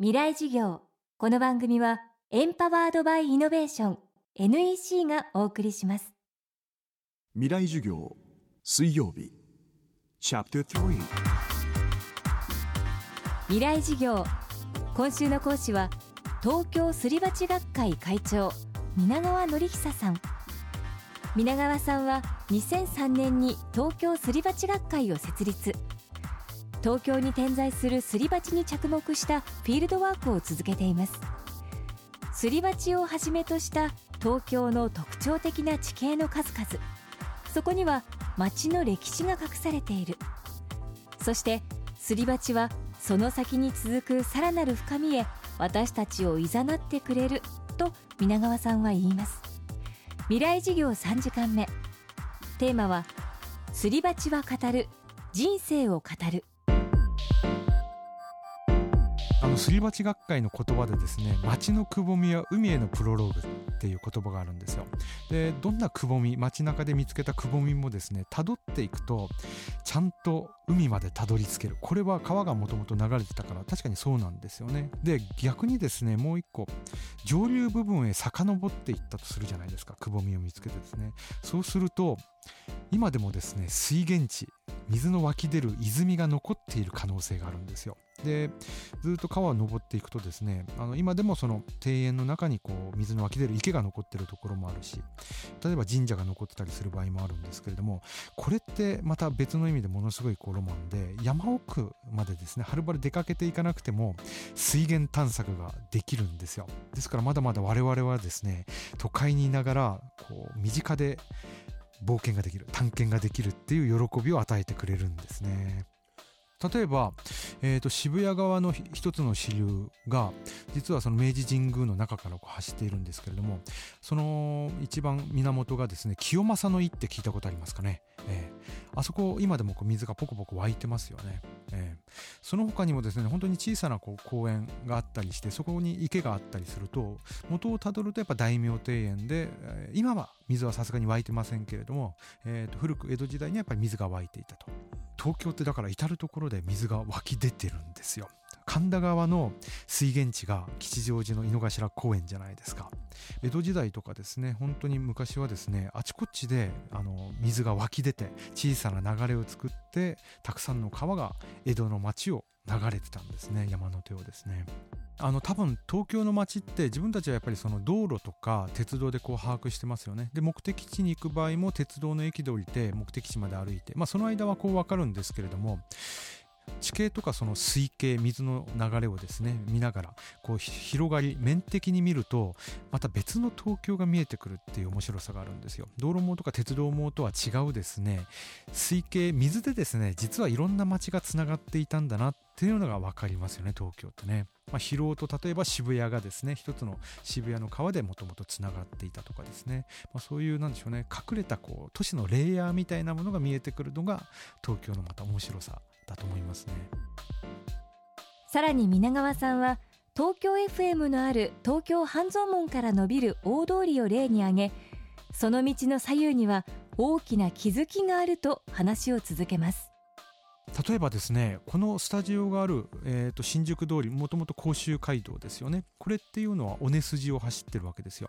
未来事業。この番組はエンパワードバイイノベーション NEC がお送りします。未来授業水曜日。チャプター未来事業。今週の講師は東京すり鉢学会会長皆川典久さん。皆川さんは2003年に東京すり鉢学会を設立東京に点在するすり鉢に着目したフィールドワークを続けています。すり鉢をはじめとした東京の特徴的な地形の数々。そこには町の歴史が隠されている。そしてすり鉢はその先に続くさらなる深みへ私たちを誘ってくれると皆川さんは言います。未来事業3時間目。テーマはすり鉢は語る。人生を語る。のすり鉢学会の言葉でですね街のくぼみは海へのプロローグっていう言葉があるんですよ。でどんなくぼみ街中で見つけたくぼみもですね辿っていくとちゃんと海までたどり着ける。これは川がもともと流れてたから確かにそうなんですよね。で逆にですねもう一個上流部分へ遡っていったとするじゃないですかくぼみを見つけてですね。そうすると今でもですね水源地水の湧き出る泉が残っている可能性があるんですよ。でずっと川を登っていくとですねあの今でもその庭園の中にこう水の湧き出る池が残ってるところもあるし例えば神社が残ってたりする場合もあるんですけれどもこれってまた別の意味でものすごいこうロマンで山奥までですねはるばる出かけていかなくても水源探索ができるんですよ。ですからまだまだ我々はですね都会にいながらこう身近で冒険ができる探検ができるっていう喜びを与えてくれるんですね。例えば、えーと、渋谷川の一つの支流が実はその明治神宮の中からこう走っているんですけれどもその一番源がですね清正の井って聞いたことありますかね、えー、あそこ今でもこう水がポコポコ湧いてますよね、えー、その他にもですね本当に小さなこう公園があったりしてそこに池があったりすると元をたどるとやっぱ大名庭園で、今は水はさすがに湧いてませんけれども、えー、と古く江戸時代にはやっぱり水が湧いていたと。東京ってだから至る所で水が湧き出てるんですよ。神田川の水源地が吉祥寺の井の頭公園じゃないですか。江戸時代とかですね本当に昔はですねあちこちであの水が湧き出て小さな流れを作ってたくさんの川が江戸の町を流れてたんですね。山の手をですね。あの多分東京の街って自分たちはやっぱりその道路とか鉄道でこう把握してますよね。で目的地に行く場合も鉄道の駅で降りて目的地まで歩いて。まあその間はこう分かるんですけれども地形とかその水系水の流れをですね見ながらこう広がり面的に見るとまた別の東京が見えてくるっていう面白さがあるんですよ。道路網とか鉄道網とは違うですね水系水でですね実はいろんな街がつながっていたんだなっっていうのが分かりますよね東京ってね。まあ、広尾と例えば渋谷がですね一つの渋谷の川でもともとつながっていたとかですね、まあ、そういうなんでしょうね隠れたこう都市のレイヤーみたいなものが見えてくるのが東京のまた面白さだと思いますね。さらに皆川さんは東京 FM のある東京半蔵門から伸びる大通りを例に挙げその道の左右には大きな気づきがあると話を続けます。例えばですねこのスタジオがある、えーと、新宿通りもともと甲州街道ですよね。これっていうのは尾根筋を走ってるわけですよ。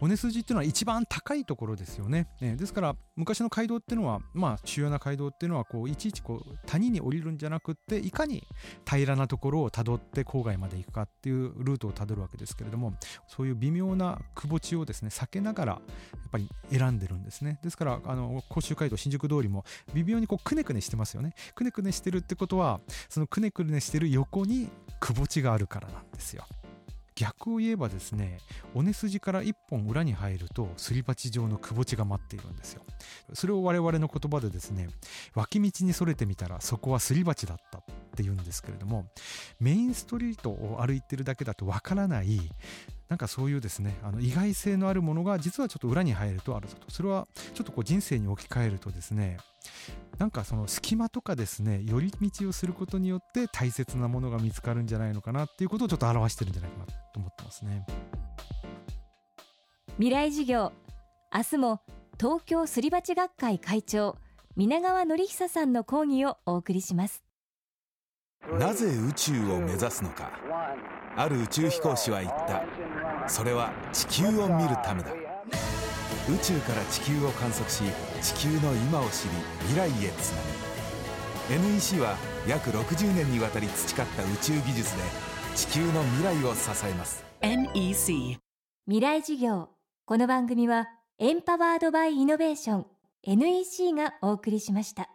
尾根筋っていうのは一番高いところですよね、ねですから昔の街道っていうのはまあ主要な街道っていうのはこういちいちこう谷に降りるんじゃなくっていかに平らなところをたどって郊外まで行くかっていうルートをたどるわけですけれどもそういう微妙なくぼ地をですね避けながらやっぱり選んでるんですね。ですからあの甲州街道新宿通りも微妙にこうくねくねしてますよねくねくねしてるってことはそのくねくねしてる横にくぼ地があるからなんですよ。逆を言えばですね尾根筋から1本裏に入るとすり鉢状のくぼ地が待っているんですよ。それを我々の言葉でですね脇道にそれてみたらそこはすり鉢だったって言うんですけれどもメインストリートを歩いてるだけだとわからないなんかそういうですねあの意外性のあるものが実はちょっと裏に入るとあるぞと。それはちょっとこう人生に置き換えるとですねなんかその隙間とかですね寄り道をすることによって大切なものが見つかるんじゃないのかなっていうことをちょっと表してるんじゃないかなと思ってますね。未来事業。明日も東京すり鉢学会会長皆川典久さんの講義をお送りします。なぜ宇宙を目指すのかある宇宙飛行士は言った。それは地球を見るためだ。宇宙から地球を観測し地球の今を知り未来へつなぐ。NEC は約60年にわたり培った宇宙技術で地球の未来を支えます。NEC 未来授業。この番組はエンパワードバイイノベーション NEC がお送りしました